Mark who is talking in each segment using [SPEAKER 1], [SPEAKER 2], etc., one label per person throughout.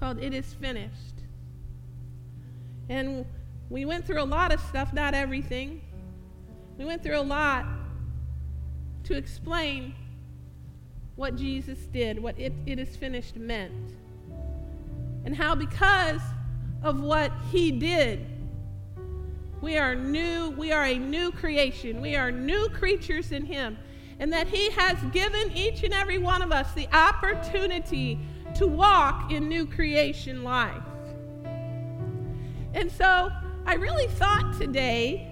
[SPEAKER 1] called It Is Finished. And we went through a lot of stuff, not everything. We went through a lot to explain what Jesus did, what it, it is finished meant. And how, because of what he did, we are new, we are a new creation. We are new creatures in him. And that he has given each and every one of us the opportunity to walk in new creation life. And so I really thought today,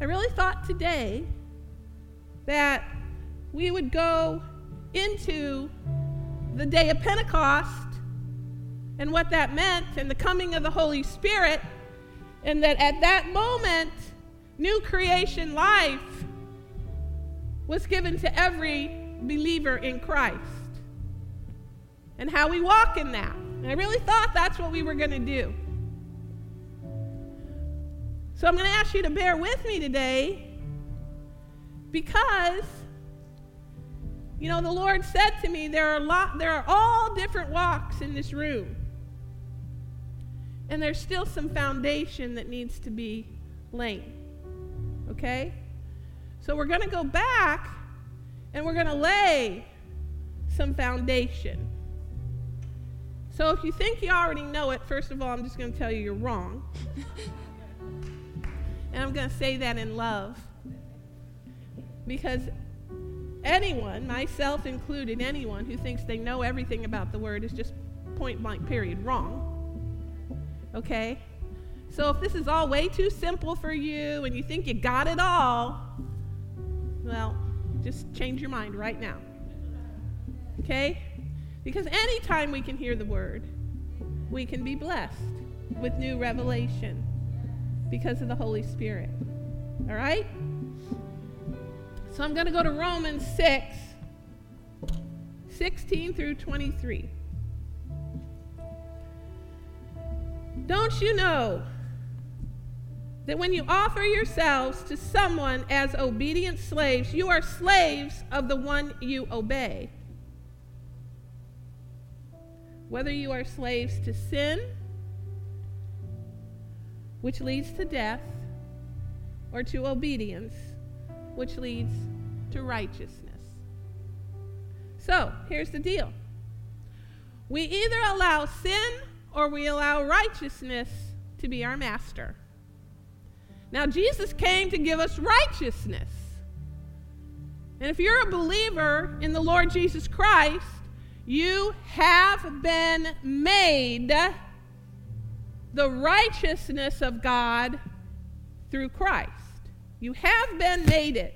[SPEAKER 1] I really thought today that we would go into the day of Pentecost and what that meant and the coming of the Holy Spirit, and that at that moment, new creation life was given to every believer in Christ. And how we walk in that. And I really thought that's what we were going to do. So I'm going to ask you to bear with me today because you know the Lord said to me there are a lot there are all different walks in this room. And there's still some foundation that needs to be laid. Okay? So we're going to go back and we're going to lay some foundation. So if you think you already know it, first of all, I'm just going to tell you you're wrong. and I'm going to say that in love. Because anyone, myself included, anyone who thinks they know everything about the word is just point blank, period, wrong. Okay? So if this is all way too simple for you and you think you got it all, well, just change your mind right now. Okay? Because anytime we can hear the word, we can be blessed with new revelation because of the Holy Spirit. All right? So I'm going to go to Romans 6, 16 through 23. Don't you know that when you offer yourselves to someone as obedient slaves, you are slaves of the one you obey? Whether you are slaves to sin, which leads to death, or to obedience, which leads to righteousness. So, here's the deal we either allow sin or we allow righteousness to be our master. Now, Jesus came to give us righteousness. And if you're a believer in the Lord Jesus Christ, you have been made the righteousness of God through Christ. You have been made it.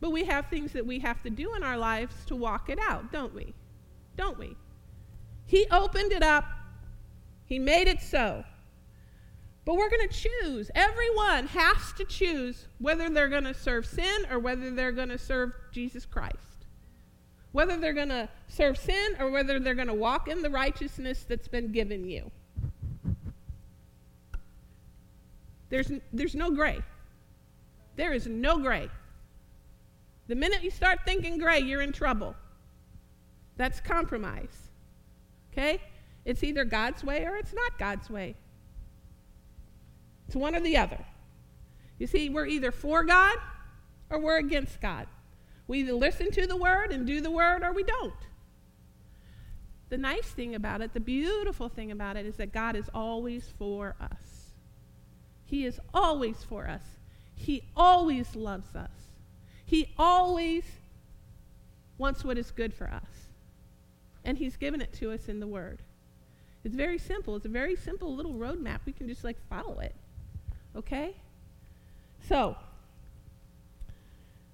[SPEAKER 1] But we have things that we have to do in our lives to walk it out, don't we? Don't we? He opened it up, He made it so. But we're going to choose. Everyone has to choose whether they're going to serve sin or whether they're going to serve Jesus Christ. Whether they're going to serve sin or whether they're going to walk in the righteousness that's been given you. There's, there's no gray. There is no gray. The minute you start thinking gray, you're in trouble. That's compromise. Okay? It's either God's way or it's not God's way. It's one or the other. You see, we're either for God or we're against God. We either listen to the word and do the word or we don't. The nice thing about it, the beautiful thing about it, is that God is always for us. He is always for us. He always loves us. He always wants what is good for us. And He's given it to us in the Word. It's very simple. It's a very simple little roadmap. We can just like follow it. Okay? So,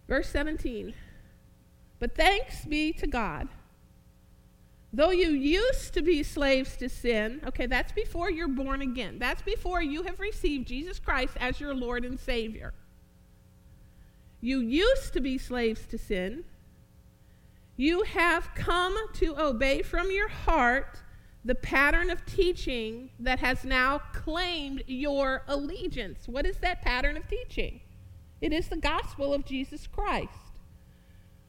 [SPEAKER 1] verse 17. But thanks be to God. Though you used to be slaves to sin, okay, that's before you're born again. That's before you have received Jesus Christ as your Lord and Savior. You used to be slaves to sin. You have come to obey from your heart the pattern of teaching that has now claimed your allegiance. What is that pattern of teaching? It is the gospel of Jesus Christ.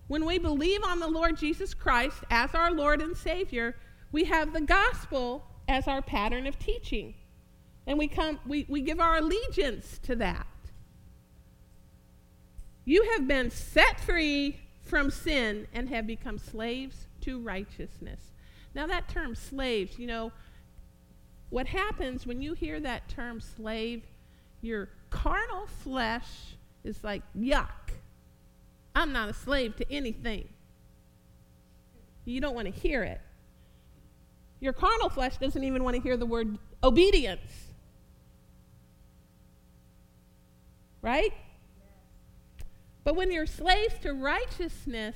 [SPEAKER 1] When we believe on the Lord Jesus Christ as our Lord and Savior, we have the gospel as our pattern of teaching. And we, come, we, we give our allegiance to that. You have been set free from sin and have become slaves to righteousness. Now, that term slaves, you know, what happens when you hear that term slave, your carnal flesh is like, yuck. I'm not a slave to anything. You don't want to hear it. Your carnal flesh doesn't even want to hear the word obedience. Right? But when you're slaves to righteousness,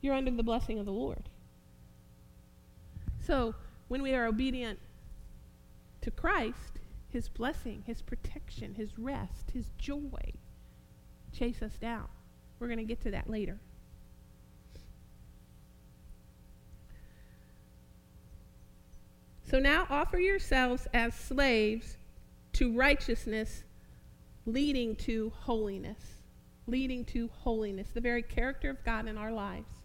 [SPEAKER 1] you're under the blessing of the Lord. So, when we are obedient to Christ, his blessing, his protection, his rest, his joy chase us down. We're going to get to that later. So now offer yourselves as slaves to righteousness, leading to holiness. Leading to holiness, the very character of God in our lives.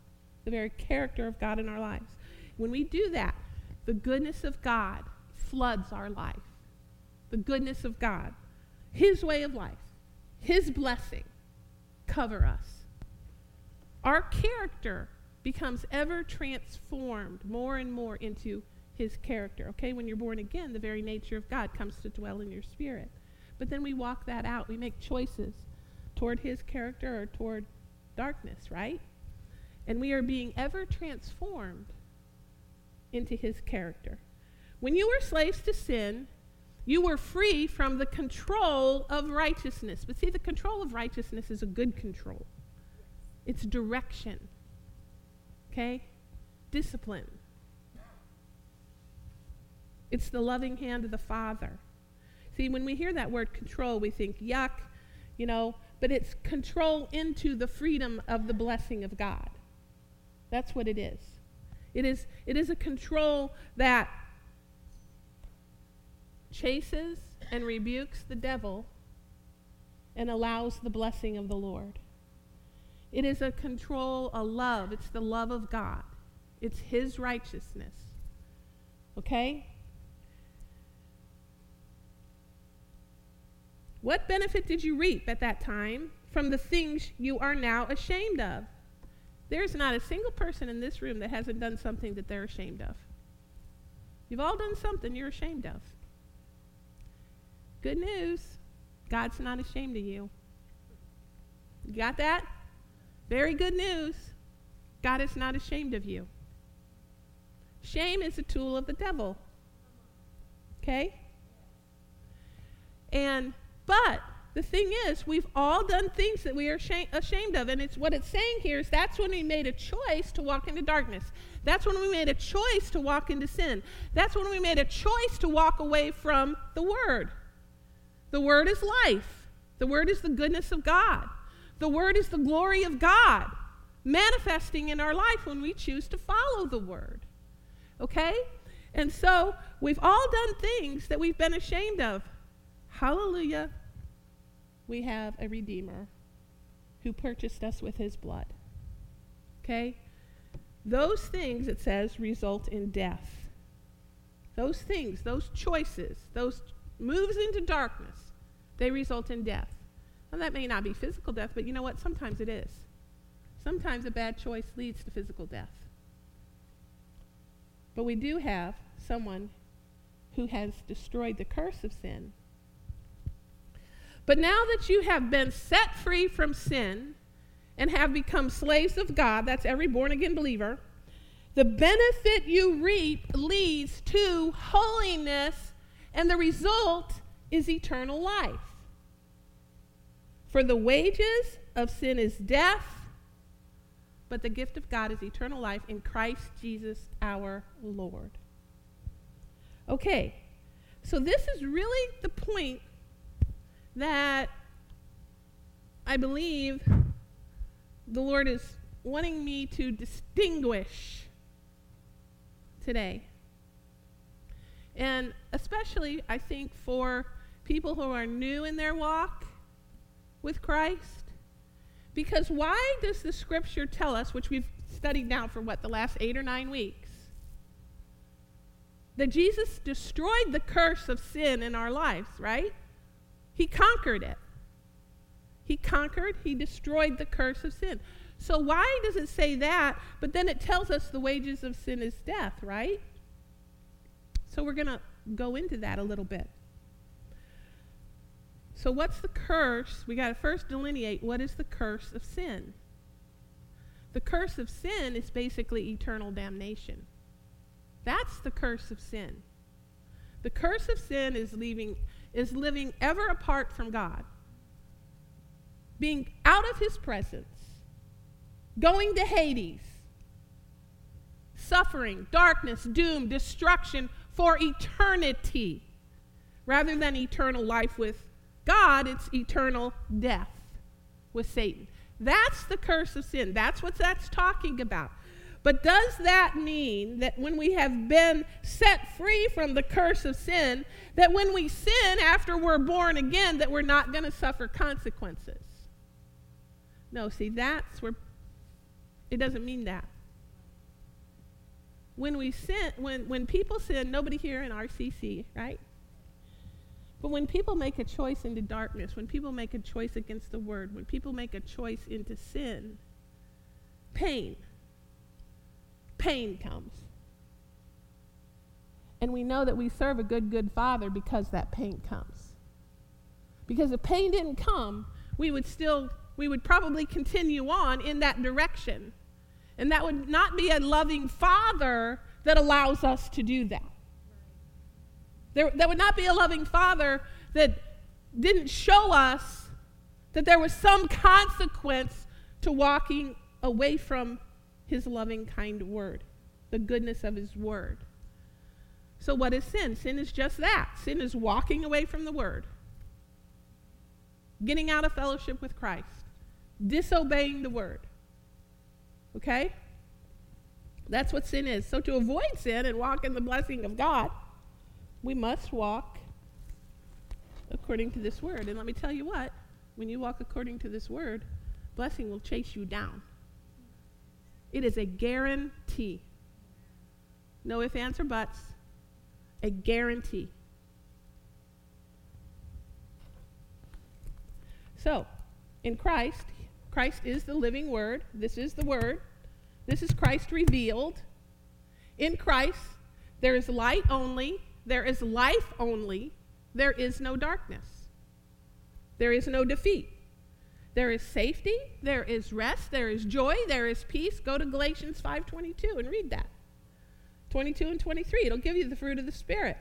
[SPEAKER 1] The very character of God in our lives. When we do that, the goodness of God floods our life. The goodness of God, His way of life, His blessing cover us. Our character becomes ever transformed more and more into his character. Okay, when you're born again, the very nature of God comes to dwell in your spirit. But then we walk that out. We make choices toward his character or toward darkness, right? And we are being ever transformed into his character. When you were slaves to sin, you were free from the control of righteousness. But see, the control of righteousness is a good control, it's direction, okay? Discipline. It's the loving hand of the Father. See, when we hear that word control, we think yuck, you know, but it's control into the freedom of the blessing of God. That's what it is. It is, it is a control that chases and rebukes the devil and allows the blessing of the Lord. It is a control, a love. It's the love of God, it's His righteousness. Okay? What benefit did you reap at that time from the things you are now ashamed of? There's not a single person in this room that hasn't done something that they're ashamed of. You've all done something you're ashamed of. Good news God's not ashamed of you. You got that? Very good news. God is not ashamed of you. Shame is a tool of the devil. Okay? And, but the thing is, we've all done things that we are ashamed of. And it's what it's saying here is that's when we made a choice to walk into darkness. That's when we made a choice to walk into sin. That's when we made a choice to walk away from the Word. The Word is life, the Word is the goodness of God, the Word is the glory of God manifesting in our life when we choose to follow the Word. Okay? And so we've all done things that we've been ashamed of. Hallelujah. We have a Redeemer who purchased us with his blood. Okay? Those things, it says, result in death. Those things, those choices, those moves into darkness, they result in death. Now, that may not be physical death, but you know what? Sometimes it is. Sometimes a bad choice leads to physical death. But we do have someone who has destroyed the curse of sin. But now that you have been set free from sin and have become slaves of God, that's every born again believer, the benefit you reap leads to holiness and the result is eternal life. For the wages of sin is death, but the gift of God is eternal life in Christ Jesus our Lord. Okay, so this is really the point that I believe the Lord is wanting me to distinguish today. And especially, I think, for people who are new in their walk with Christ, Because why does the scripture tell us, which we've studied now for what, the last eight or nine weeks, that Jesus destroyed the curse of sin in our lives, right? He conquered it. He conquered, he destroyed the curse of sin. So, why does it say that? But then it tells us the wages of sin is death, right? So, we're going to go into that a little bit. So, what's the curse? We got to first delineate what is the curse of sin. The curse of sin is basically eternal damnation. That's the curse of sin. The curse of sin is leaving is living ever apart from God. Being out of his presence. Going to Hades. Suffering, darkness, doom, destruction for eternity. Rather than eternal life with God, it's eternal death with Satan. That's the curse of sin. That's what that's talking about. But does that mean that when we have been set free from the curse of sin, that when we sin after we're born again, that we're not going to suffer consequences? No, see, that's where it doesn't mean that. When we sin, when, when people sin, nobody here in RCC, right? But when people make a choice into darkness, when people make a choice against the word, when people make a choice into sin, pain, pain comes. And we know that we serve a good, good Father because that pain comes. Because if pain didn't come, we would still, we would probably continue on in that direction. And that would not be a loving Father that allows us to do that. There, there would not be a loving Father that didn't show us that there was some consequence to walking away from his loving, kind word, the goodness of his word. So, what is sin? Sin is just that sin is walking away from the word, getting out of fellowship with Christ, disobeying the word. Okay? That's what sin is. So, to avoid sin and walk in the blessing of God, we must walk according to this word. And let me tell you what when you walk according to this word, blessing will chase you down. It is a guarantee. No ifs, ands, or buts. A guarantee. So, in Christ, Christ is the living Word. This is the Word. This is Christ revealed. In Christ, there is light only, there is life only, there is no darkness, there is no defeat. There is safety, there is rest, there is joy, there is peace. Go to Galatians 5:22 and read that. 22 and 23. It'll give you the fruit of the spirit.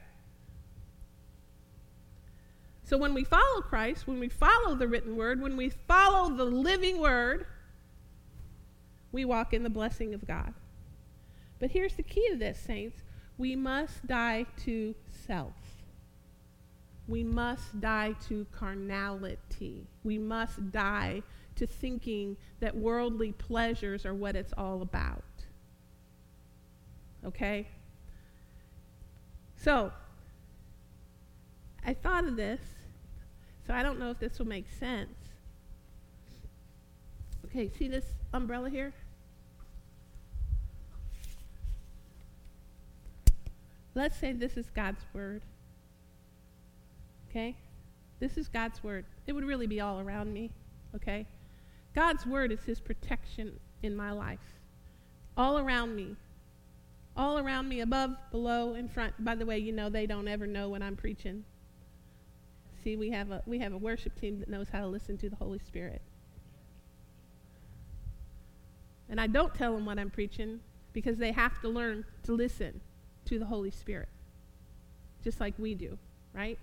[SPEAKER 1] So when we follow Christ, when we follow the written word, when we follow the living word, we walk in the blessing of God. But here's the key to this, saints. We must die to self we must die to carnality. We must die to thinking that worldly pleasures are what it's all about. Okay? So, I thought of this, so I don't know if this will make sense. Okay, see this umbrella here? Let's say this is God's Word. Okay? This is God's word. It would really be all around me. Okay? God's word is his protection in my life. All around me. All around me, above, below, in front. By the way, you know they don't ever know when I'm preaching. See, we have a we have a worship team that knows how to listen to the Holy Spirit. And I don't tell them what I'm preaching because they have to learn to listen to the Holy Spirit. Just like we do, right?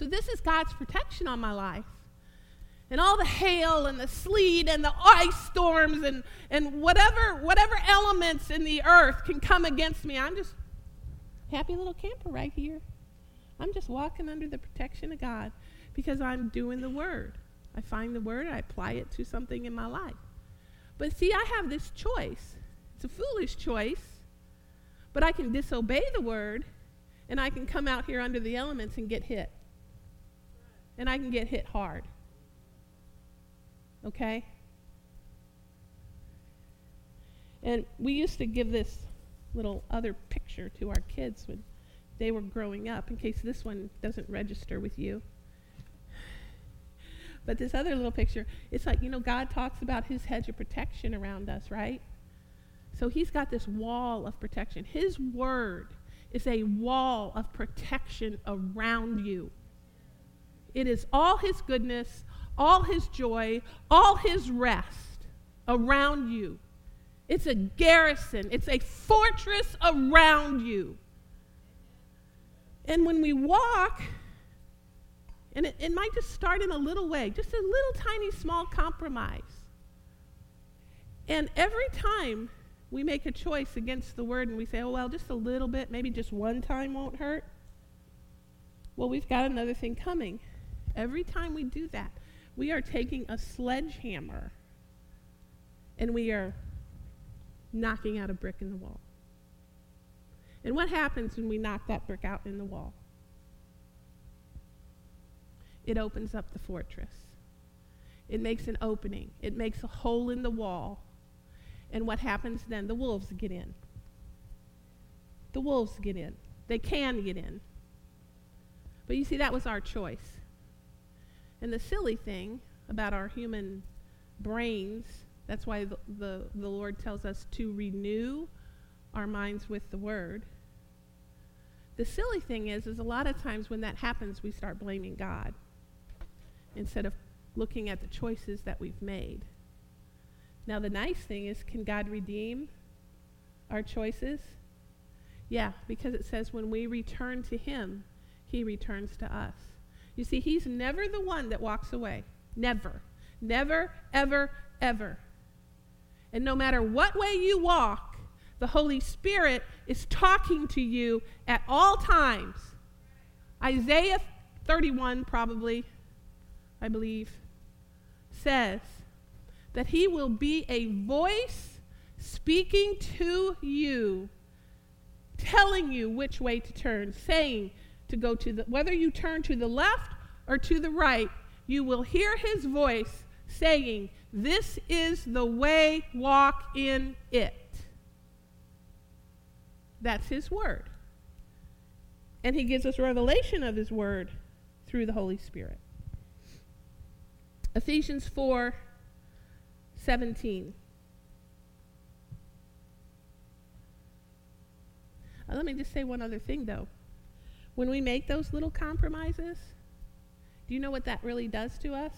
[SPEAKER 1] So this is God's protection on my life. And all the hail and the sleet and the ice storms and, and whatever, whatever elements in the earth can come against me, I'm just happy little camper right here. I'm just walking under the protection of God because I'm doing the word. I find the word, I apply it to something in my life. But see, I have this choice. It's a foolish choice, but I can disobey the word and I can come out here under the elements and get hit and I can get hit hard. Okay? And we used to give this little other picture to our kids when they were growing up, in case this one doesn't register with you. But this other little picture, it's like, you know, God talks about his hedge of protection around us, right? So he's got this wall of protection. His word is a wall of protection around you. It is all his goodness, all his joy, all his rest around you. It's a garrison, it's a fortress around you. And when we walk, and it, it might just start in a little way, just a little tiny small compromise. And every time we make a choice against the word and we say, oh, well, just a little bit, maybe just one time won't hurt, well, we've got another thing coming. Every time we do that, we are taking a sledgehammer and we are knocking out a brick in the wall. And what happens when we knock that brick out in the wall? It opens up the fortress. It makes an opening. It makes a hole in the wall. And what happens then? The wolves get in. The wolves get in. They can get in. But you see, that was our choice. And the silly thing about our human brains that's why the, the, the Lord tells us to renew our minds with the Word. The silly thing is, is a lot of times when that happens, we start blaming God instead of looking at the choices that we've made. Now, the nice thing is, can God redeem our choices? Yeah, because it says when we return to Him, He returns to us. You see, He's never the one that walks away. Never. Never, ever, ever. And no matter what way you walk, the Holy Spirit is talking to you at all times. Isaiah 31, probably, I believe, says that he will be a voice speaking to you, telling you which way to turn, saying to go to the, whether you turn to the left or to the right, you will hear his voice saying, this is the way, walk in it. That's his word. And he gives us revelation of his word through the Holy Spirit. Ephesians 4 17. Uh, let me just say one other thing, though. When we make those little compromises, do you know what that really does to us?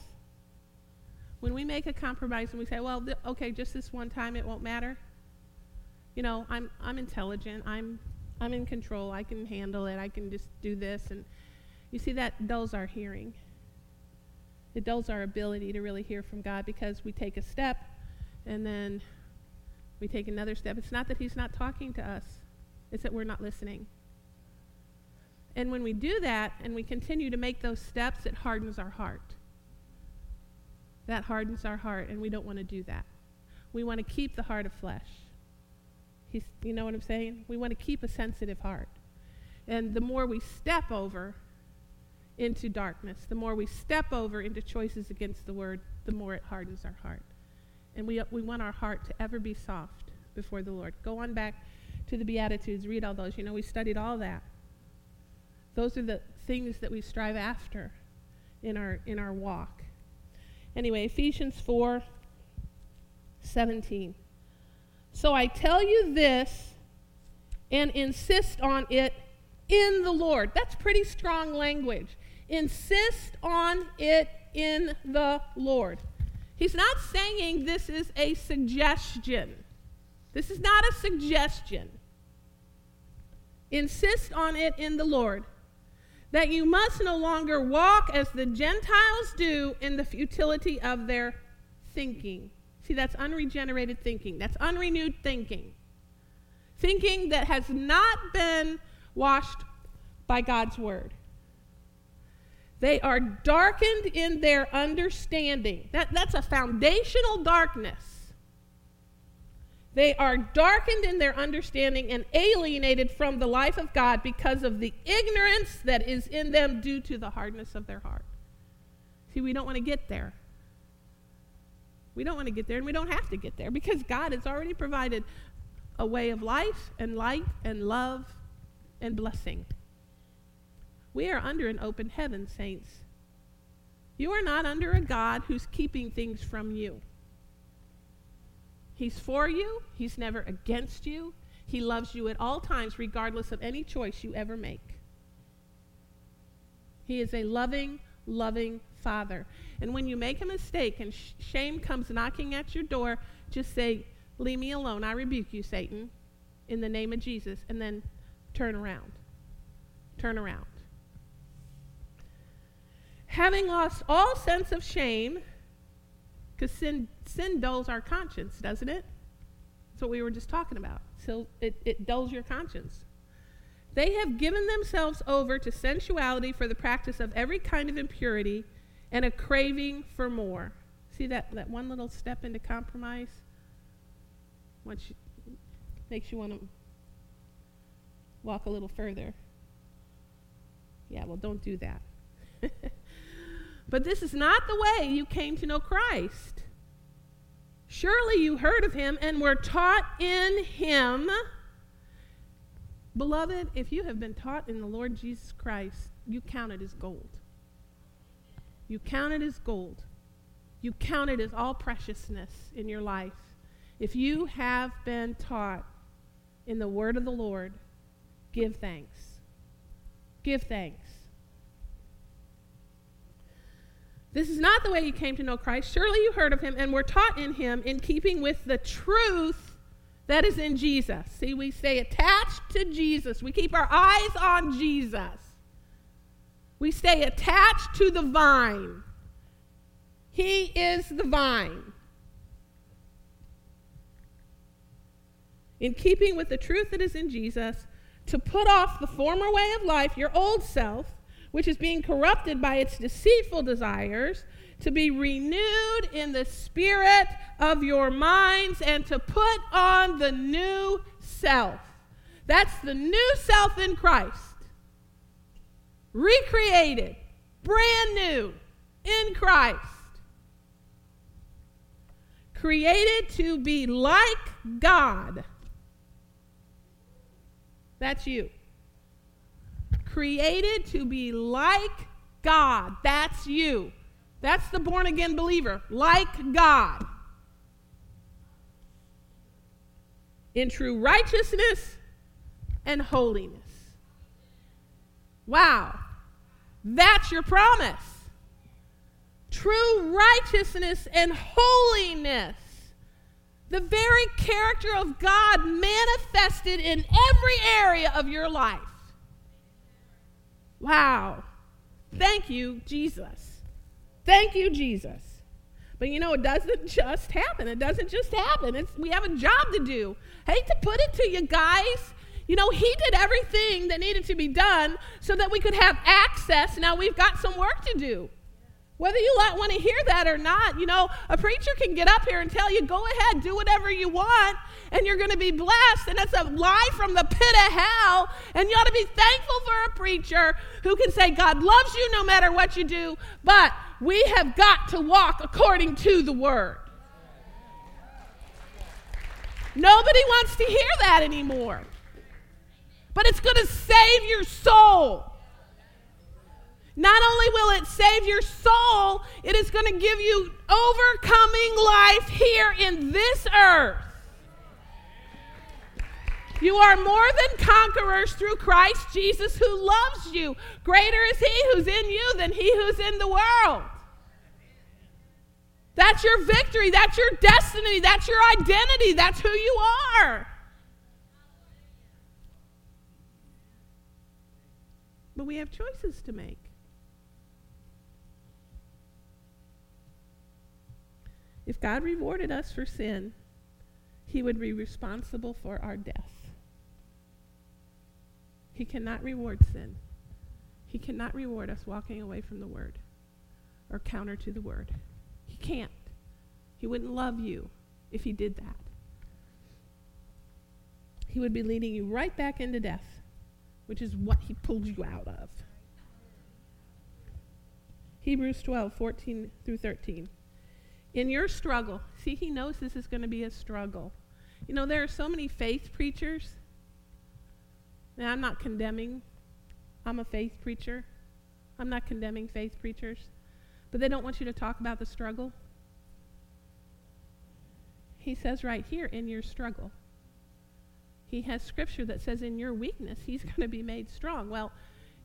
[SPEAKER 1] when we make a compromise and we say, well, th- okay, just this one time it won't matter. You know, I'm, I'm intelligent. I'm, I'm in control. I can handle it. I can just do this. And you see, that dulls our hearing. It dulls our ability to really hear from God because we take a step and then we take another step. It's not that He's not talking to us, it's that we're not listening. And when we do that and we continue to make those steps, it hardens our heart that hardens our heart, and we don't want to do that. We want to keep the heart of flesh. He's, you know what I'm saying? We want to keep a sensitive heart. And the more we step over into darkness, the more we step over into choices against the word, the more it hardens our heart. And we, we want our heart to ever be soft before the Lord. Go on back to the Beatitudes, read all those. You know, we studied all that. Those are the things that we strive after in our, in our walk. Anyway, Ephesians 4 17. So I tell you this and insist on it in the Lord. That's pretty strong language. Insist on it in the Lord. He's not saying this is a suggestion. This is not a suggestion. Insist on it in the Lord that you must no longer walk as the Gentiles do in the futility of their thinking. See, that's unregenerated thinking, that's unrenewed thinking. Thinking that has not been washed by God's word. They are darkened in their understanding. That, that's a foundational darkness. They are darkened in their understanding and alienated from the life of God because of the ignorance that is in them due to the hardness of their heart. See, we don't want to get there. We don't want to get there, and we don't have to get there because God has already provided a way of life and light and love and blessing. We are under an open heaven, saints. You are not under a God who's keeping things from you. He's for you, He's never against you. He loves you at all times, regardless of any choice you ever make. He is a loving, loving Father. And when you make a mistake and sh- shame comes knocking at your door, just say, Leave me alone. I rebuke you, Satan, in the name of Jesus. And then turn around. Turn around. Having lost all sense of shame, because sin, sin dulls our conscience, doesn't it? That's what we were just talking about. So it, it dulls your conscience. They have given themselves over to sensuality for the practice of every kind of impurity and a craving for more. See that, that one little step into compromise? Once you, makes you want to walk a little further. Yeah, well, don't do that. but this is not the way you came to know Christ. Surely you heard of him and were taught in him. Beloved, if you have been taught in the Lord Jesus Christ, you count it as gold. You count it as gold. You count it as all preciousness in your life. If you have been taught in the word of the Lord, give thanks. Give thanks. This is not the way you came to know Christ. Surely you heard of him and were taught in him in keeping with the truth that is in Jesus. See, we stay attached to Jesus. We keep our eyes on Jesus. We stay attached to the vine. He is the vine. In keeping with the truth that is in Jesus, to put off the former way of life, your old self, which is being corrupted by its deceitful desires, to be renewed in the spirit of your minds, and to put on the new self. That's the new self in Christ. Recreated, brand new in Christ. Created to be like God. That's you created to be like God. That's you. That's the born again believer, like God. In true righteousness and holiness. Wow. That's your promise. True righteousness and holiness. The very character of God manifested in every area of your life. Wow. Thank you, Jesus. Thank you, Jesus. But you know, it doesn't just happen. It doesn't just happen. It's, we have a job to do. I hate to put it to you guys. You know, he did everything that needed to be done so that we could have access. Now we've got some work to do. Whether you want to hear that or not, you know, a preacher can get up here and tell you, go ahead, do whatever you want, and you're going to be blessed. And it's a lie from the pit of hell. And you ought to be thankful for a preacher who can say, God loves you no matter what you do, but we have got to walk according to the word. Nobody wants to hear that anymore. But it's going to save your soul. Not only will it save your soul, it is going to give you overcoming life here in this earth. You are more than conquerors through Christ Jesus who loves you. Greater is he who's in you than he who's in the world. That's your victory. That's your destiny. That's your identity. That's who you are. But we have choices to make. If God rewarded us for sin, he would be responsible for our death. He cannot reward sin. He cannot reward us walking away from the word or counter to the word. He can't. He wouldn't love you if he did that. He would be leading you right back into death, which is what he pulled you out of. Hebrews 12, 14 through 13. In your struggle, see, he knows this is going to be a struggle. You know, there are so many faith preachers. And I'm not condemning, I'm a faith preacher. I'm not condemning faith preachers. But they don't want you to talk about the struggle. He says right here, in your struggle. He has scripture that says, in your weakness, he's going to be made strong. Well,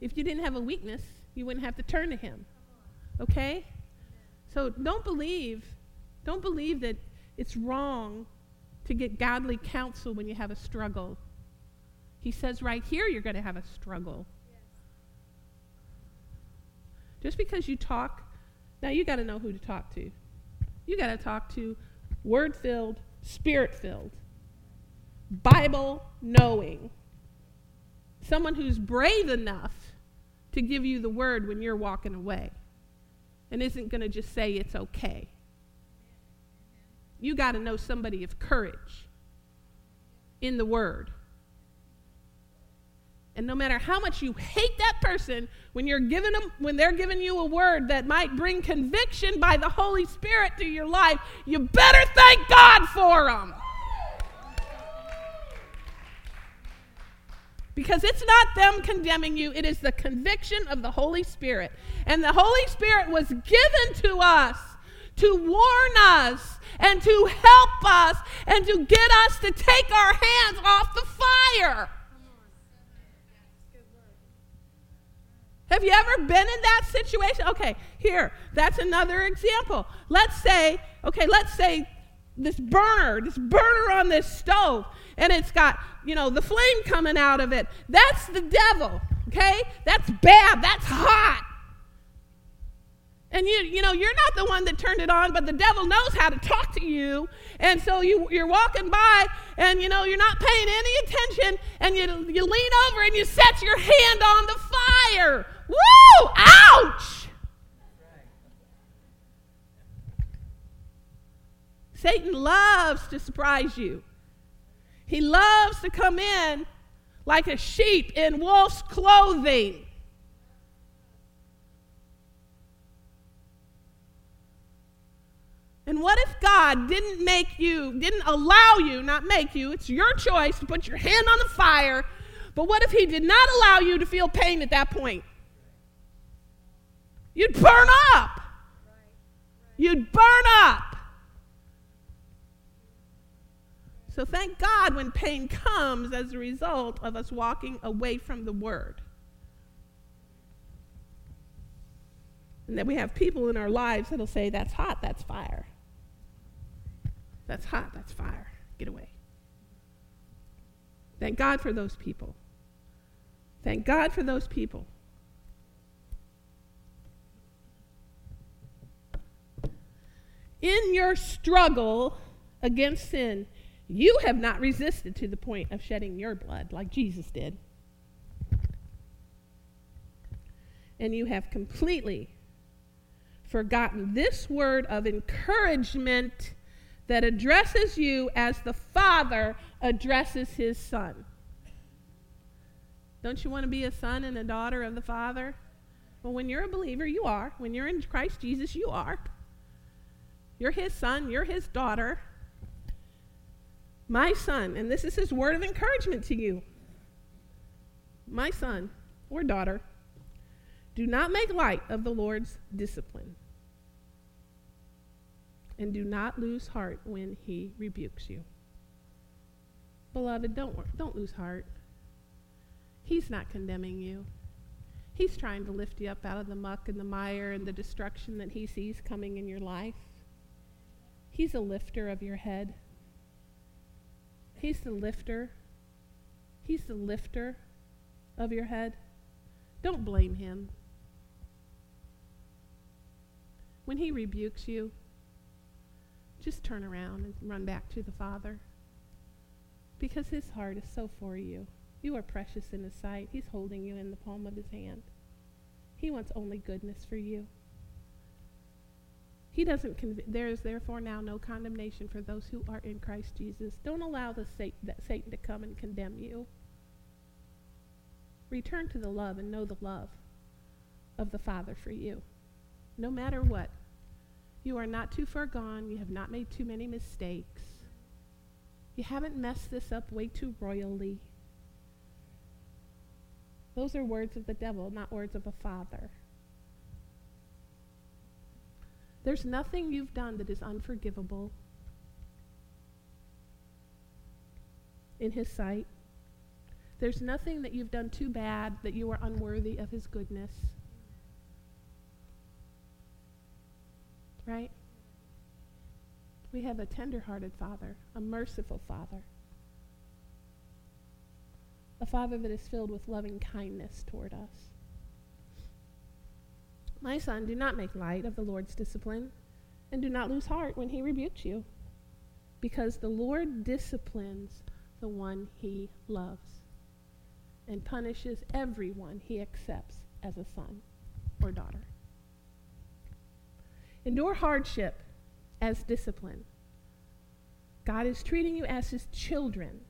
[SPEAKER 1] if you didn't have a weakness, you wouldn't have to turn to him. Okay? So don't believe, don't believe that it's wrong to get godly counsel when you have a struggle. He says right here you're going to have a struggle. Just because you talk, now you got to know who to talk to. You got to talk to word filled, spirit filled, Bible knowing, someone who's brave enough to give you the word when you're walking away and isn't going to just say it's okay. You got to know somebody of courage in the word. And no matter how much you hate that person, when you're giving them, when they're giving you a word that might bring conviction by the Holy Spirit to your life, you better thank God for them. Because it's not them condemning you, it is the conviction of the Holy Spirit. And the Holy Spirit was given to us to warn us and to help us and to get us to take our hands off the fire. Have you ever been in that situation? Okay, here, that's another example. Let's say, okay, let's say this burner, this burner on this stove, and it's got, you know, the flame coming out of it. That's the devil, okay? That's bad, that's hot. And you, you know, you're not the one that turned it on, but the devil knows how to talk to you. And so you, you're walking by and, you know, you're not paying any attention and you, you lean over and you set your hand on the fire. Woo! Ouch! Satan loves to surprise you. He loves to come in like a sheep in wolf's clothing. And what if God didn't make you, didn't allow you, not make you, it's your choice to put your hand on the fire, but what if He did not allow you to feel pain at that point? You'd burn up. You'd burn up. So thank God when pain comes as a result of us walking away from the Word. And that we have people in our lives that'll say, That's hot, that's fire. That's hot, that's fire. Get away. Thank God for those people. Thank God for those people. In your struggle against sin, you have not resisted to the point of shedding your blood like Jesus did. And you have completely forgotten this word of encouragement that addresses you as the Father addresses his Son. Don't you want to be a son and a daughter of the Father? Well, when you're a believer, you are. When you're in Christ Jesus, you are. You're his son, you're his daughter. My son, and this is his word of encouragement to you. My son or daughter, do not make light of the Lord's discipline and do not lose heart when he rebukes you. Beloved, don't, don't lose heart. He's not condemning you. He's trying to lift you up out of the muck and the mire and the destruction that he sees coming in your life. He's a lifter of your head. He's the lifter. He's the lifter of your head. Don't blame him. When he rebukes you, just turn around and run back to the Father. Because his heart is so for you. You are precious in his sight. He's holding you in the palm of his hand. He wants only goodness for you. He doesn't conv- there is therefore now no condemnation for those who are in Christ Jesus. Don't allow the Satan, Satan to come and condemn you. Return to the love and know the love of the Father for you. No matter what, You are not too far gone. You have not made too many mistakes. You haven't messed this up way too royally. Those are words of the devil, not words of a father. There's nothing you've done that is unforgivable in his sight. There's nothing that you've done too bad that you are unworthy of his goodness. Right? We have a tender-hearted father, a merciful father. A father that is filled with loving kindness toward us. My son, do not make light of the Lord's discipline, and do not lose heart when he rebukes you, because the Lord disciplines the one he loves and punishes everyone he accepts as a son or daughter. Endure hardship as discipline. God is treating you as his children.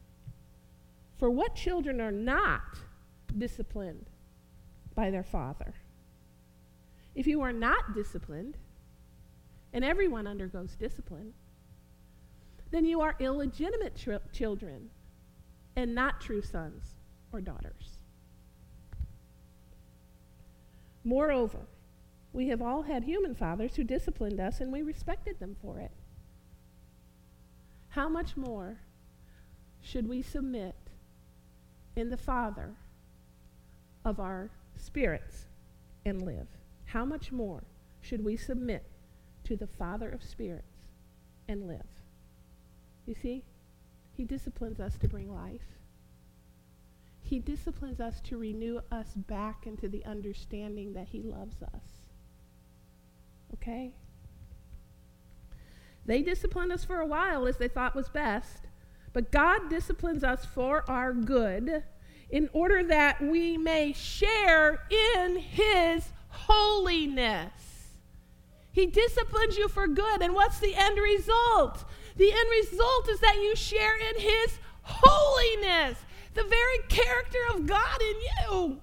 [SPEAKER 1] For what children are not disciplined by their father? If you are not disciplined, and everyone undergoes discipline, then you are illegitimate ch- children and not true sons or daughters. Moreover, we have all had human fathers who disciplined us and we respected them for it. How much more should we submit in the Father of our spirits and live? How much more should we submit to the Father of spirits and live? You see, He disciplines us to bring life. He disciplines us to renew us back into the understanding that He loves us. Okay? They disciplined us for a while as they thought was best, but God disciplines us for our good in order that we may share in His holiness. He disciplines you for good, and what's the end result? The end result is that you share in His holiness the very character of God in you.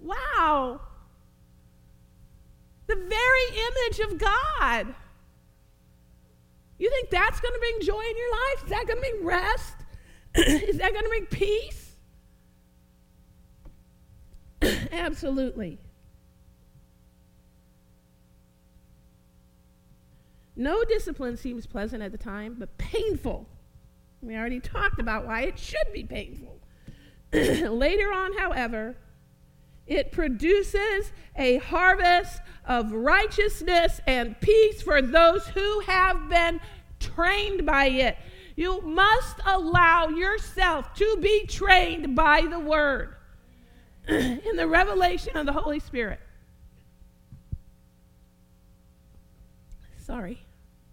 [SPEAKER 1] Wow. The very image of God. You think that's going to bring joy in your life? Is that going to bring rest? Is that going to bring peace? Absolutely. No discipline seems pleasant at the time, but painful we already talked about why it should be painful. Later on, however, it produces a harvest of righteousness and peace for those who have been trained by it. You must allow yourself to be trained by the Word in the revelation of the Holy Spirit. Sorry.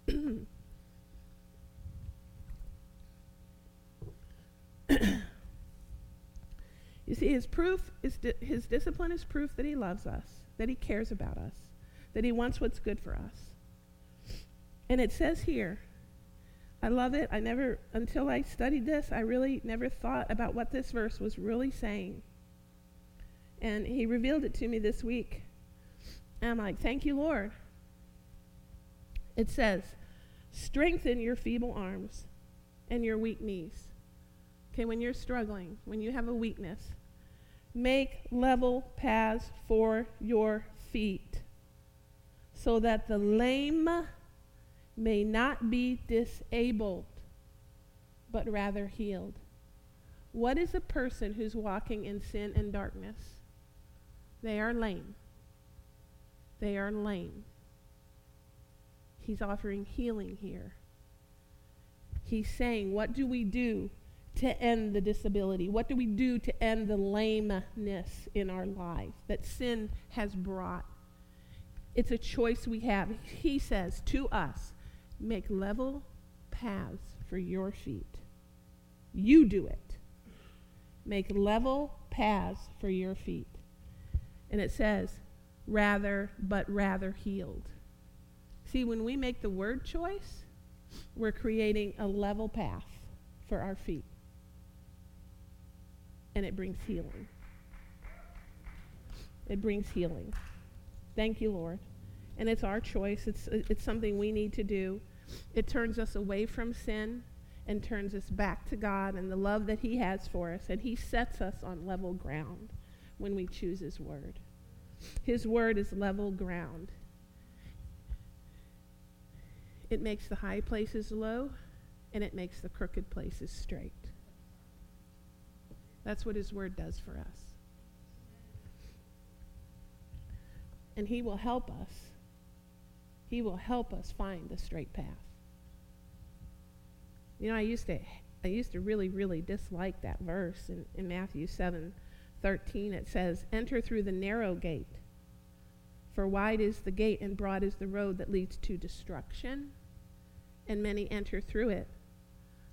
[SPEAKER 1] you see, his proof is di- his discipline is proof that he loves us, that he cares about us, that he wants what's good for us. And it says here, I love it. I never, until I studied this, I really never thought about what this verse was really saying. And he revealed it to me this week. And I'm like, thank you, Lord. It says, strengthen your feeble arms and your weak knees. Okay, when you're struggling, when you have a weakness, make level paths for your feet so that the lame may not be disabled, but rather healed. What is a person who's walking in sin and darkness? They are lame. They are lame. He's offering healing here. He's saying, What do we do to end the disability? What do we do to end the lameness in our life that sin has brought? It's a choice we have. He says to us, make level paths for your feet. You do it. Make level paths for your feet. And it says, rather, but rather healed. See, when we make the word choice, we're creating a level path for our feet and it brings healing. It brings healing. Thank you, Lord. and it's our choice. It's, it's something we need to do. It turns us away from sin and turns us back to God and the love that He has for us. And He sets us on level ground when we choose His Word. His Word is level ground. It makes the high places low, and it makes the crooked places straight. That's what His Word does for us. And He will help us. He will help us find the straight path. You know, I used to I used to really, really dislike that verse in, in Matthew 7 13. It says, Enter through the narrow gate, for wide is the gate and broad is the road that leads to destruction, and many enter through it.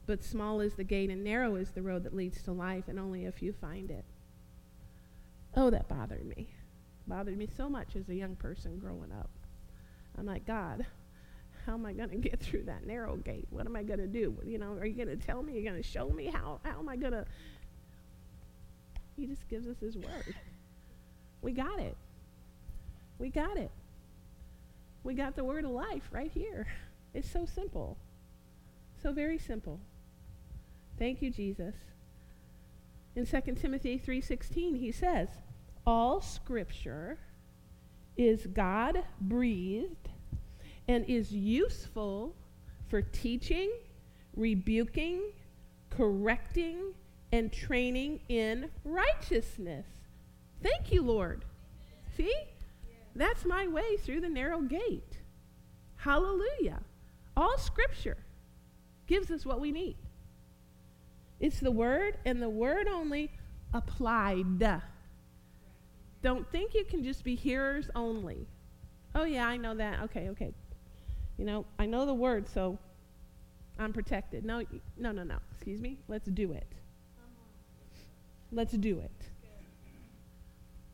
[SPEAKER 1] But small is the gate and narrow is the road that leads to life, and only a few find it. Oh, that bothered me. Bothered me so much as a young person growing up. I'm like, God, how am I going to get through that narrow gate? What am I going to do? You know, are you going to tell me? Are You're going to show me? How, how am I going to? He just gives us his word. We got it. We got it. We got the word of life right here. It's so simple. So very simple. Thank you, Jesus. In 2 Timothy 3:16, he says, "All scripture is God breathed and is useful for teaching, rebuking, correcting, and training in righteousness. Thank you, Lord. See? That's my way through the narrow gate. Hallelujah. All scripture gives us what we need. It's the word and the word only applied. Don't think you can just be hearers only. Oh, yeah, I know that. Okay, okay. You know, I know the word, so I'm protected. No, no, no, no. Excuse me. Let's do it. Let's do it.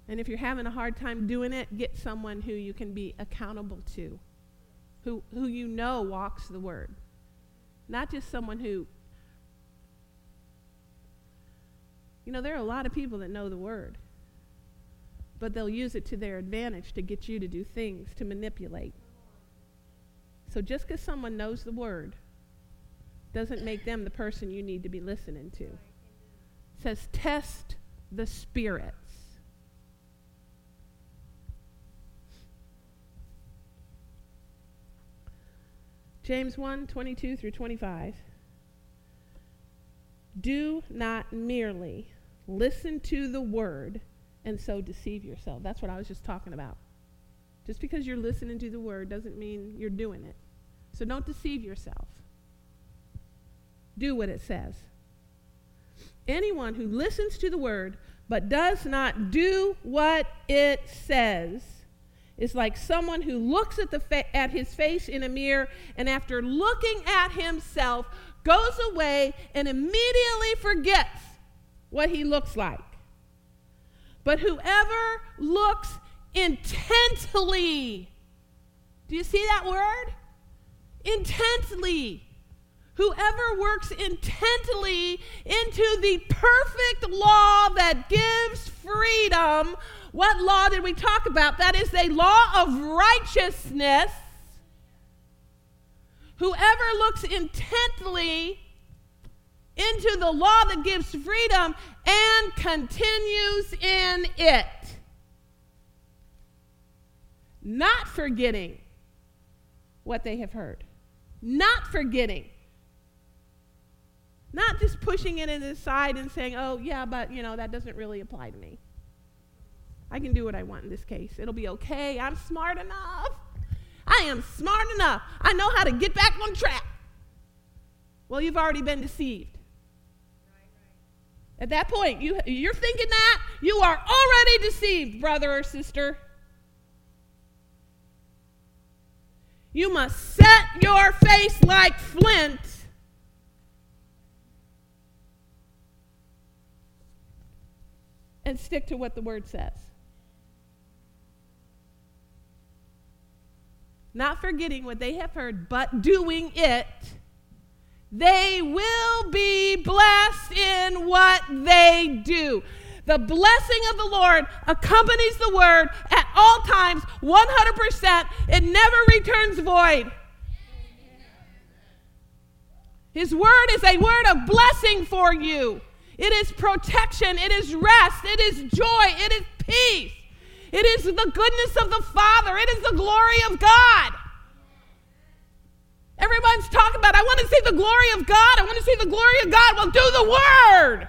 [SPEAKER 1] And if you're having a hard time doing it, get someone who you can be accountable to, who, who you know walks the word. Not just someone who, you know, there are a lot of people that know the word, but they'll use it to their advantage to get you to do things, to manipulate. So just because someone knows the word doesn't make them the person you need to be listening to. It says, test the spirits. James 1 22 through 25. Do not merely listen to the word and so deceive yourself. That's what I was just talking about. Just because you're listening to the word doesn't mean you're doing it. So don't deceive yourself. Do what it says. Anyone who listens to the word but does not do what it says is like someone who looks at, the fa- at his face in a mirror and after looking at himself goes away and immediately forgets what he looks like. But whoever looks intently, do you see that word? intently. Whoever works intently into the perfect law that gives freedom. What law did we talk about? That is a law of righteousness. Whoever looks intently into the law that gives freedom and continues in it, not forgetting what they have heard not forgetting. Not just pushing it aside and saying, oh, yeah, but, you know, that doesn't really apply to me. I can do what I want in this case. It'll be okay. I'm smart enough. I am smart enough. I know how to get back on track. Well, you've already been deceived. At that point, you, you're thinking that, you are already deceived, brother or sister. You must set your face like flint. And stick to what the word says. Not forgetting what they have heard, but doing it. They will be blessed what they do. The blessing of the Lord accompanies the word at all times, 100%. It never returns void. His word is a word of blessing for you. It is protection, it is rest, it is joy, it is peace. It is the goodness of the Father, it is the glory of God. Everyone's talking about, I want to see the glory of God. I want to see the glory of God. Well, do the word.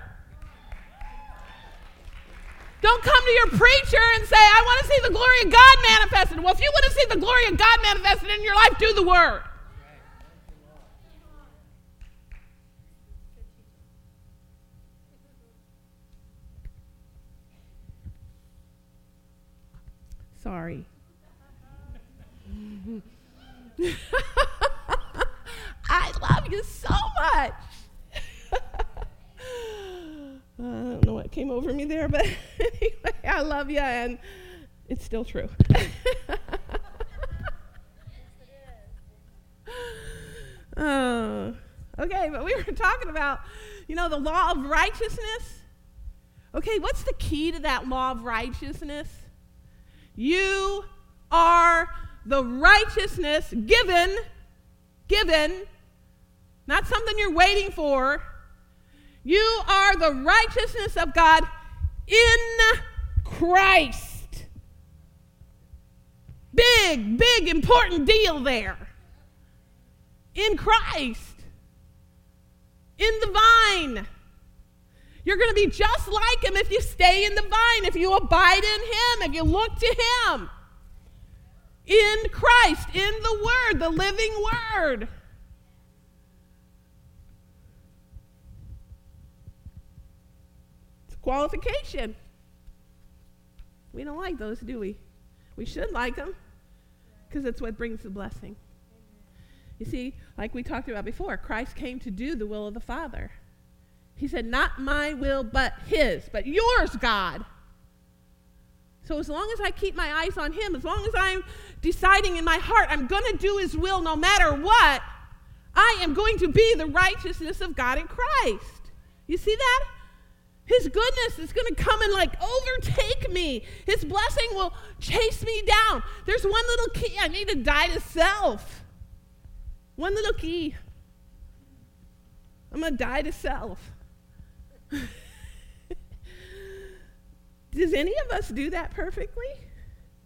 [SPEAKER 1] Don't come to your preacher and say, I want to see the glory of God manifested. Well, if you want to see the glory of God manifested in your life, do the word. Sorry. I love you so much. I don't know what came over me there, but anyway, I love you, and it's still true. uh, okay, but we were talking about, you know, the law of righteousness. Okay, what's the key to that law of righteousness? You are the righteousness given, given, not something you're waiting for. You are the righteousness of God in Christ. Big, big, important deal there. In Christ. In the vine. You're going to be just like him if you stay in the vine, if you abide in him, if you look to him. In Christ, in the Word, the living Word. It's a qualification. We don't like those, do we? We should like them because it's what brings the blessing. You see, like we talked about before, Christ came to do the will of the Father. He said, Not my will, but his, but yours, God. So as long as I keep my eyes on him, as long as I'm deciding in my heart I'm going to do his will no matter what, I am going to be the righteousness of God in Christ. You see that? His goodness is going to come and like overtake me. His blessing will chase me down. There's one little key. I need to die to self. One little key. I'm going to die to self. Does any of us do that perfectly?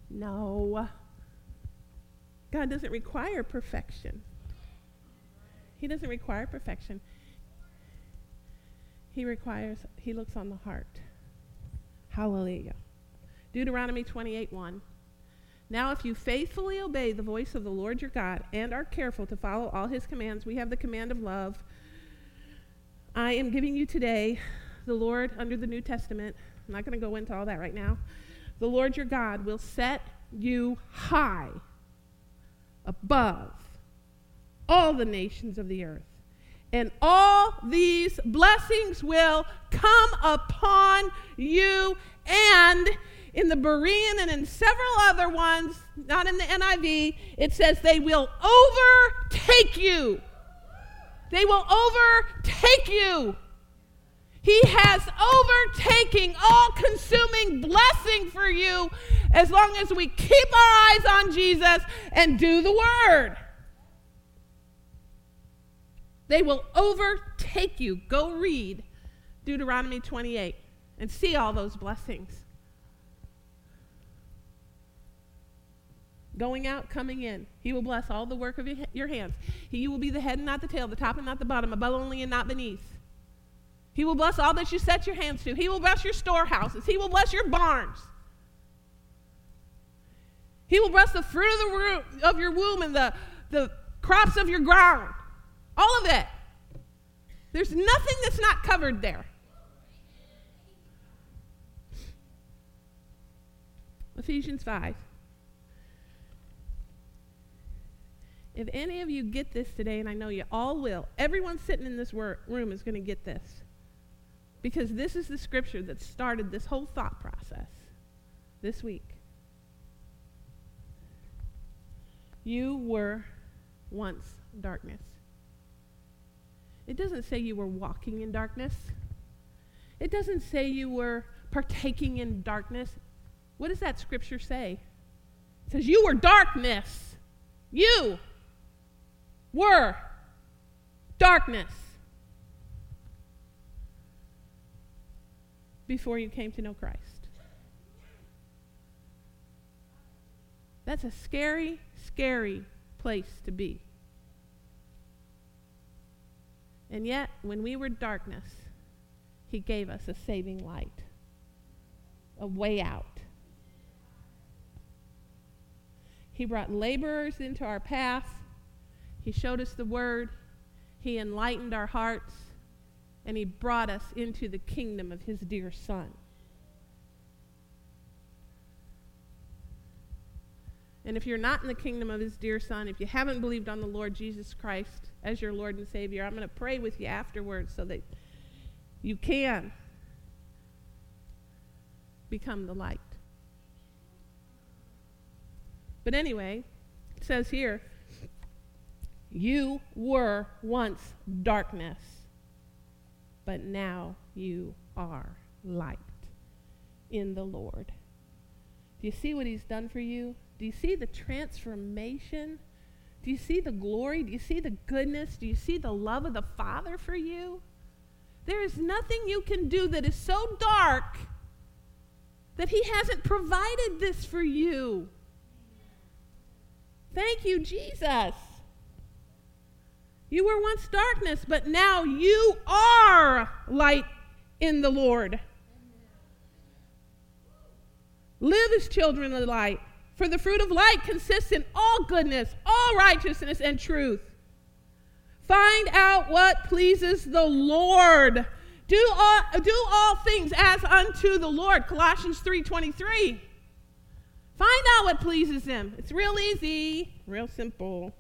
[SPEAKER 1] No. God doesn't require perfection. He doesn't require perfection. He requires, he looks on the heart. Hallelujah. Deuteronomy 28 1. Now, if you faithfully obey the voice of the Lord your God and are careful to follow all his commands, we have the command of love I am giving you today the Lord under the New Testament. I'm not going to go into all that right now. The Lord your God will set you high above all the nations of the earth. And all these blessings will come upon you. And in the Berean and in several other ones, not in the NIV, it says they will overtake you. They will overtake you. He has overtaking, all consuming blessing for you as long as we keep our eyes on Jesus and do the word. They will overtake you. Go read Deuteronomy 28 and see all those blessings. going out, coming in. He will bless all the work of your hands. He will be the head and not the tail, the top and not the bottom, above only and not beneath. He will bless all that you set your hands to. He will bless your storehouses. He will bless your barns. He will bless the fruit of, the of your womb and the, the crops of your ground. All of it. There's nothing that's not covered there. Ephesians 5. If any of you get this today, and I know you all will, everyone sitting in this room is going to get this. Because this is the scripture that started this whole thought process this week. You were once darkness. It doesn't say you were walking in darkness. It doesn't say you were partaking in darkness. What does that scripture say? It says, You were darkness. You were darkness before you came to know Christ. That's a scary, scary place to be. And yet, when we were darkness, He gave us a saving light, a way out. He brought laborers into our path. He showed us the Word. He enlightened our hearts. And He brought us into the kingdom of His dear Son. And if you're not in the kingdom of His dear Son, if you haven't believed on the Lord Jesus Christ, as your Lord and Savior. I'm going to pray with you afterwards so that you can become the light. But anyway, it says here, you were once darkness, but now you are light in the Lord. Do you see what he's done for you? Do you see the transformation do you see the glory? Do you see the goodness? Do you see the love of the Father for you? There is nothing you can do that is so dark that He hasn't provided this for you. Thank you, Jesus. You were once darkness, but now you are light in the Lord. Live as children of light. For the fruit of light consists in all goodness, all righteousness, and truth. Find out what pleases the Lord. Do all, do all things as unto the Lord. Colossians 3:23. Find out what pleases him. It's real easy, real simple.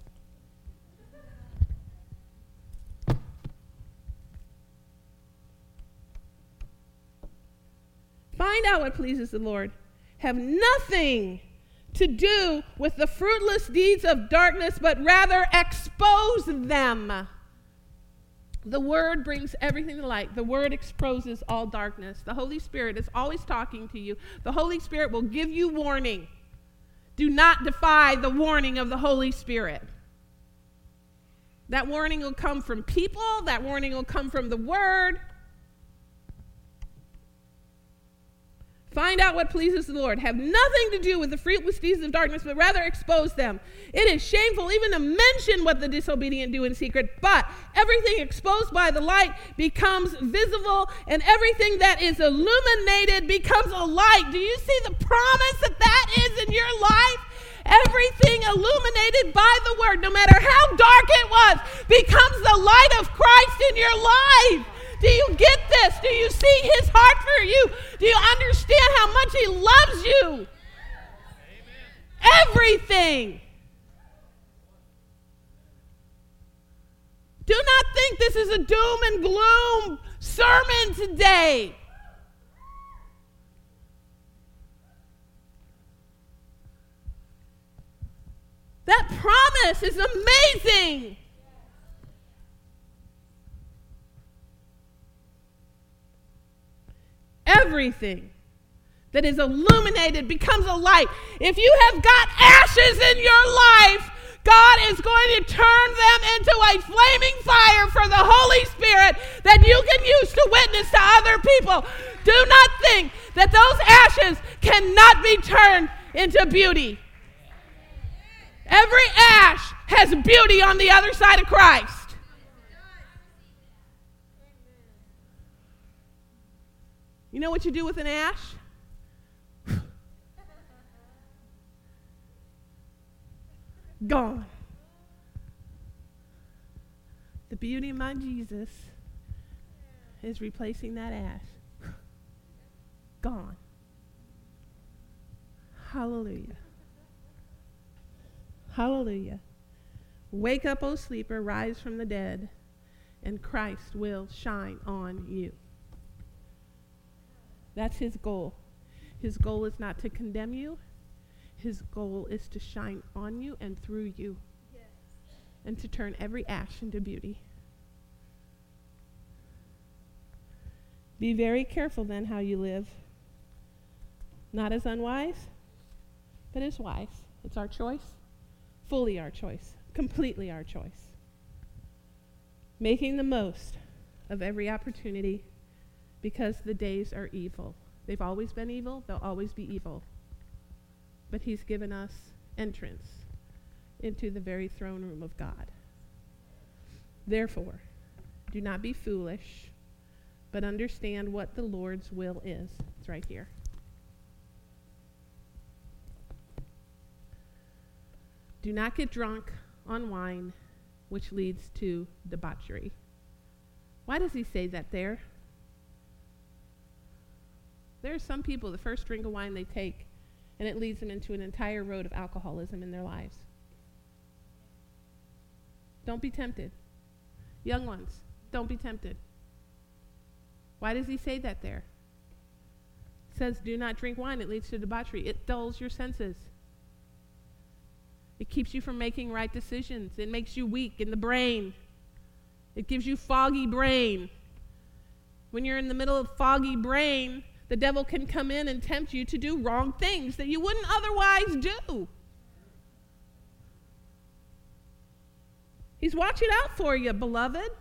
[SPEAKER 1] Find out what pleases the Lord. Have nothing to do with the fruitless deeds of darkness, but rather expose them. The Word brings everything to light. The Word exposes all darkness. The Holy Spirit is always talking to you. The Holy Spirit will give you warning. Do not defy the warning of the Holy Spirit. That warning will come from people, that warning will come from the Word. Find out what pleases the Lord. Have nothing to do with the fruitless deeds of darkness, but rather expose them. It is shameful even to mention what the disobedient do in secret, but everything exposed by the light becomes visible, and everything that is illuminated becomes a light. Do you see the promise that that is in your life? Everything illuminated by the word, no matter how dark it was, becomes the light of Christ in your life. Do you get this? Do you see his heart for you? Do you understand how much he loves you? Amen. Everything. Do not think this is a doom and gloom sermon today. That promise is amazing. Everything that is illuminated becomes a light. If you have got ashes in your life, God is going to turn them into a flaming fire for the Holy Spirit that you can use to witness to other people. Do not think that those ashes cannot be turned into beauty. Every ash has beauty on the other side of Christ. You know what you do with an ash? Gone. The beauty of my Jesus is replacing that ash. Gone. Hallelujah. Hallelujah. Wake up, O sleeper, rise from the dead, and Christ will shine on you. That's his goal. His goal is not to condemn you, his goal is to shine on you and through you yes. and to turn every ash into beauty. Be very careful then how you live, not as unwise, but as wise. It's our choice, fully our choice, completely our choice. Making the most of every opportunity because the days are evil. They've always been evil, they'll always be evil. But He's given us entrance into the very throne room of God. Therefore, do not be foolish, but understand what the Lord's will is. It's right here. Do not get drunk on wine, which leads to debauchery. Why does he say that there? There are some people, the first drink of wine they take, and it leads them into an entire road of alcoholism in their lives. Don't be tempted. Young ones, don't be tempted. Why does he say that there? It says, do not drink wine, it leads to debauchery. It dulls your senses. It keeps you from making right decisions. It makes you weak in the brain. It gives you foggy brain. When you're in the middle of foggy brain, the devil can come in and tempt you to do wrong things that you wouldn't otherwise do. He's watching out for you, beloved.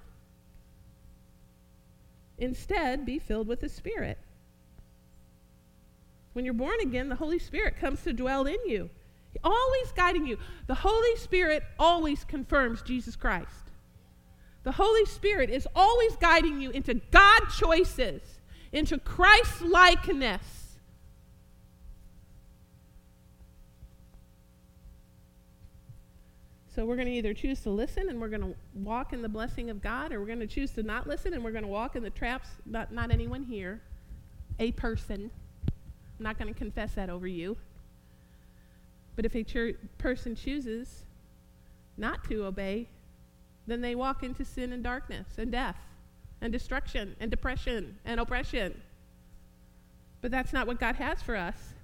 [SPEAKER 1] Instead, be filled with the Spirit. When you're born again, the Holy Spirit comes to dwell in you always guiding you. The Holy Spirit always confirms Jesus Christ. The Holy Spirit is always guiding you into God choices, into Christ likeness. So we're going to either choose to listen and we're going to walk in the blessing of God, or we're going to choose to not listen and we're going to walk in the traps, not, not anyone here, a person. I'm not going to confess that over you. But if a person chooses not to obey, then they walk into sin and darkness and death and destruction and depression and oppression. But that's not what God has for us.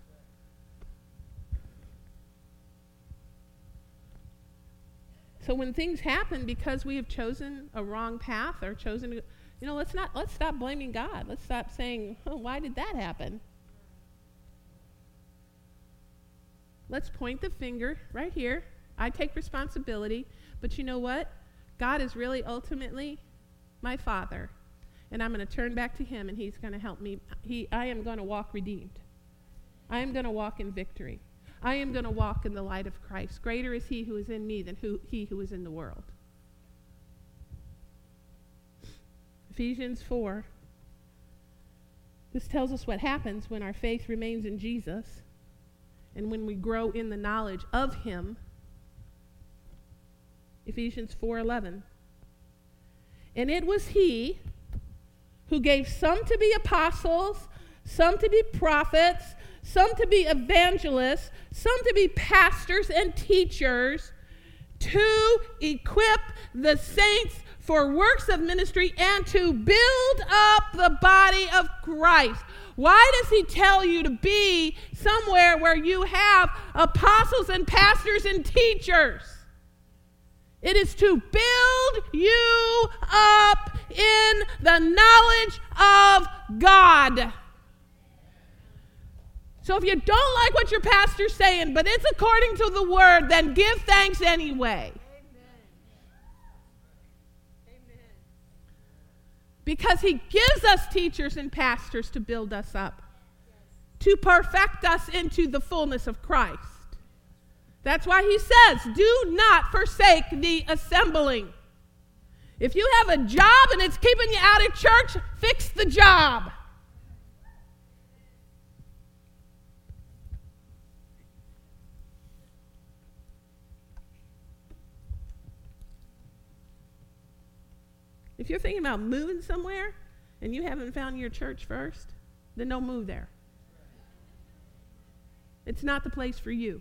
[SPEAKER 1] So when things happen because we have chosen a wrong path or chosen, you know, let's not let's stop blaming God. Let's stop saying, oh, "Why did that happen?" Let's point the finger right here. I take responsibility. But you know what? God is really ultimately my Father. And I'm going to turn back to Him and He's going to help me. He, I am going to walk redeemed. I am going to walk in victory. I am going to walk in the light of Christ. Greater is He who is in me than who, He who is in the world. Ephesians 4. This tells us what happens when our faith remains in Jesus and when we grow in the knowledge of him Ephesians 4:11 And it was he who gave some to be apostles, some to be prophets, some to be evangelists, some to be pastors and teachers to equip the saints for works of ministry and to build up the body of Christ. Why does he tell you to be somewhere where you have apostles and pastors and teachers? It is to build you up in the knowledge of God. So if you don't like what your pastor's saying, but it's according to the word, then give thanks anyway. because he gives us teachers and pastors to build us up, to perfect us into the fullness of Christ. That's why he says, Do not forsake the assembling. If you have a job and it's keeping you out of church, fix the job. If you're thinking about moving somewhere and you haven't found your church first, then don't move there. It's not the place for you.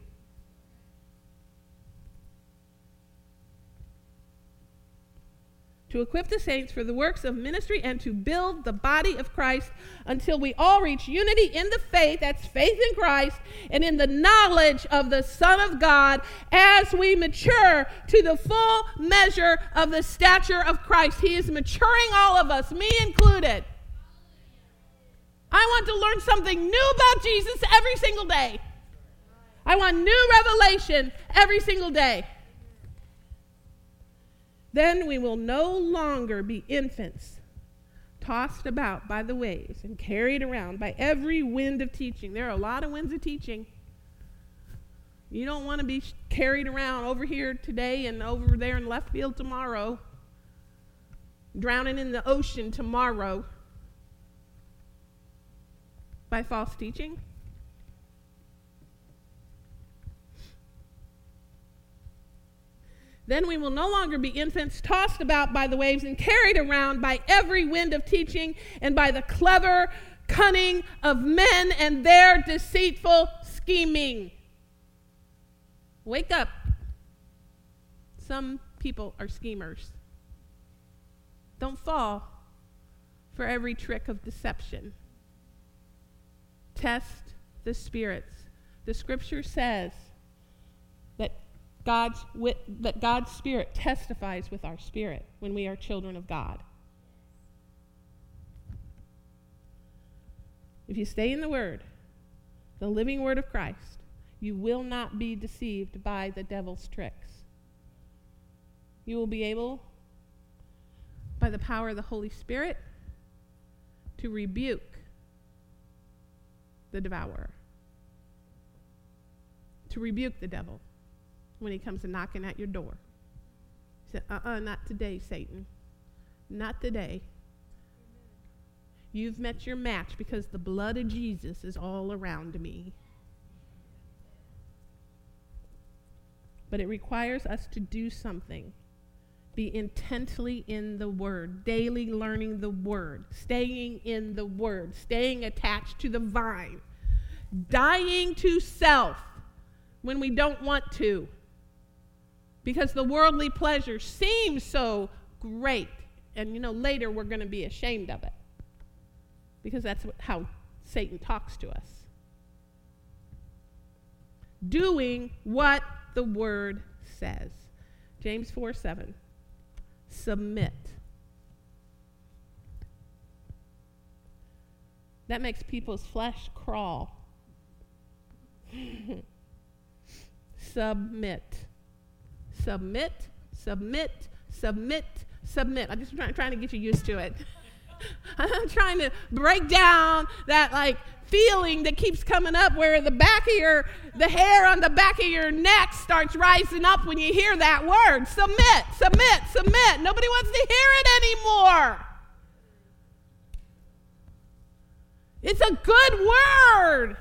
[SPEAKER 1] To equip the saints for the works of ministry and to build the body of Christ until we all reach unity in the faith, that's faith in Christ, and in the knowledge of the Son of God as we mature to the full measure of the stature of Christ. He is maturing all of us, me included. I want to learn something new about Jesus every single day. I want new revelation every single day. Then we will no longer be infants, tossed about by the waves and carried around by every wind of teaching. There are a lot of winds of teaching. You don't want to be carried around over here today and over there in left field tomorrow, drowning in the ocean tomorrow by false teaching. Then we will no longer be infants tossed about by the waves and carried around by every wind of teaching and by the clever cunning of men and their deceitful scheming. Wake up. Some people are schemers. Don't fall for every trick of deception. Test the spirits. The scripture says God's, that God's Spirit testifies with our spirit when we are children of God. If you stay in the Word, the living Word of Christ, you will not be deceived by the devil's tricks. You will be able, by the power of the Holy Spirit, to rebuke the devourer, to rebuke the devil when he comes knocking at your door. He said, uh uh-uh, uh not today, Satan. Not today. You've met your match because the blood of Jesus is all around me. But it requires us to do something. Be intently in the Word, daily learning the Word, staying in the Word, staying attached to the vine, dying to self when we don't want to because the worldly pleasure seems so great. And you know, later we're going to be ashamed of it because that's how Satan talks to us. Doing what the word says. James 4 7. Submit. That makes people's flesh crawl. Submit submit, submit, submit, submit. I'm just trying, trying to get you used to it. I'm trying to break down that like feeling that keeps coming up where the back of your the hair on the back of your neck starts rising up when you hear that word. Submit submit submit. Nobody wants to hear it anymore. It's a good word.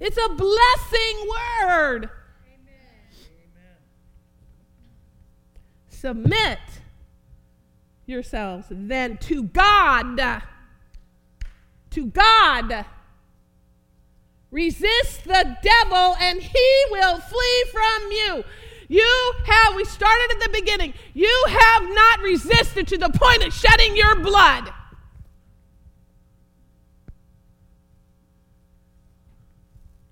[SPEAKER 1] It's a blessing word submit yourselves then to God. To God. Resist the devil and he will flee from you. You have, we started at the beginning, you have not resisted to the point of shedding your blood.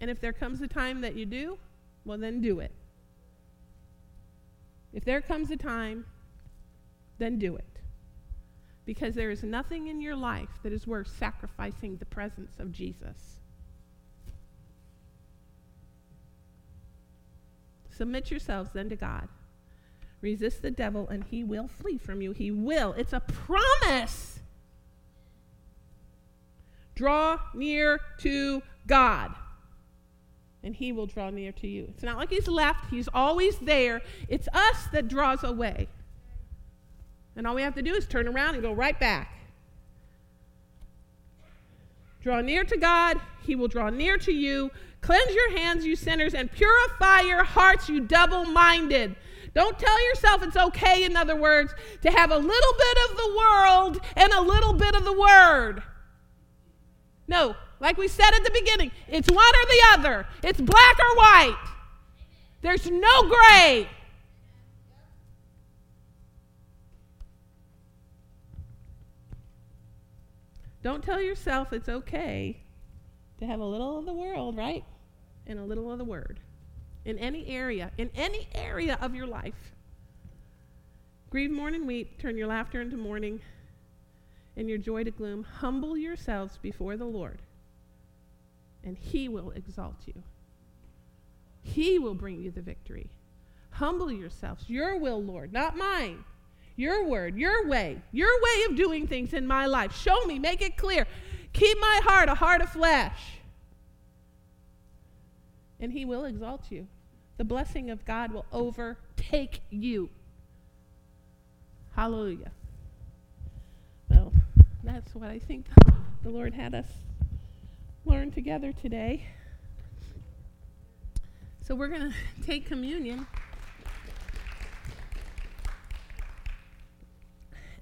[SPEAKER 1] And if there comes a time that you do, well, then do it. If there comes a time, then do it. Because there is nothing in your life that is worth sacrificing the presence of Jesus. Submit yourselves then to God. Resist the devil, and he will flee from you. He will. It's a promise. Draw near to God and he will draw near to you. It's not like he's left, he's always there. It's us that draws away. And all we have to do is turn around and go right back. Draw near to God, he will draw near to you. Cleanse your hands, you sinners, and purify your hearts, you double minded. Don't tell yourself it's okay, in other words, to have a little bit of the world and a little bit of the word. No, like we said at the beginning, it's one or the other. It's black or white. There's no gray. Don't tell yourself it's okay to have a little of the world, right? And a little of the word. In any area, in any area of your life. Grieve, mourn, and weep. Turn your laughter into mourning and your joy to gloom. Humble yourselves before the Lord and he will exalt you. He will bring you the victory. Humble yourselves. Your will, Lord, not mine. Your word, your way, your way of doing things in my life. Show me, make it clear. Keep my heart a heart of flesh. And He will exalt you. The blessing of God will overtake you. Hallelujah. Well, that's what I think the Lord had us learn together today. So we're going to take communion.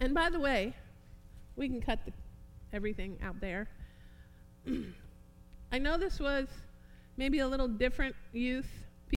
[SPEAKER 1] And by the way, we can cut the, everything out there. I know this was maybe a little different youth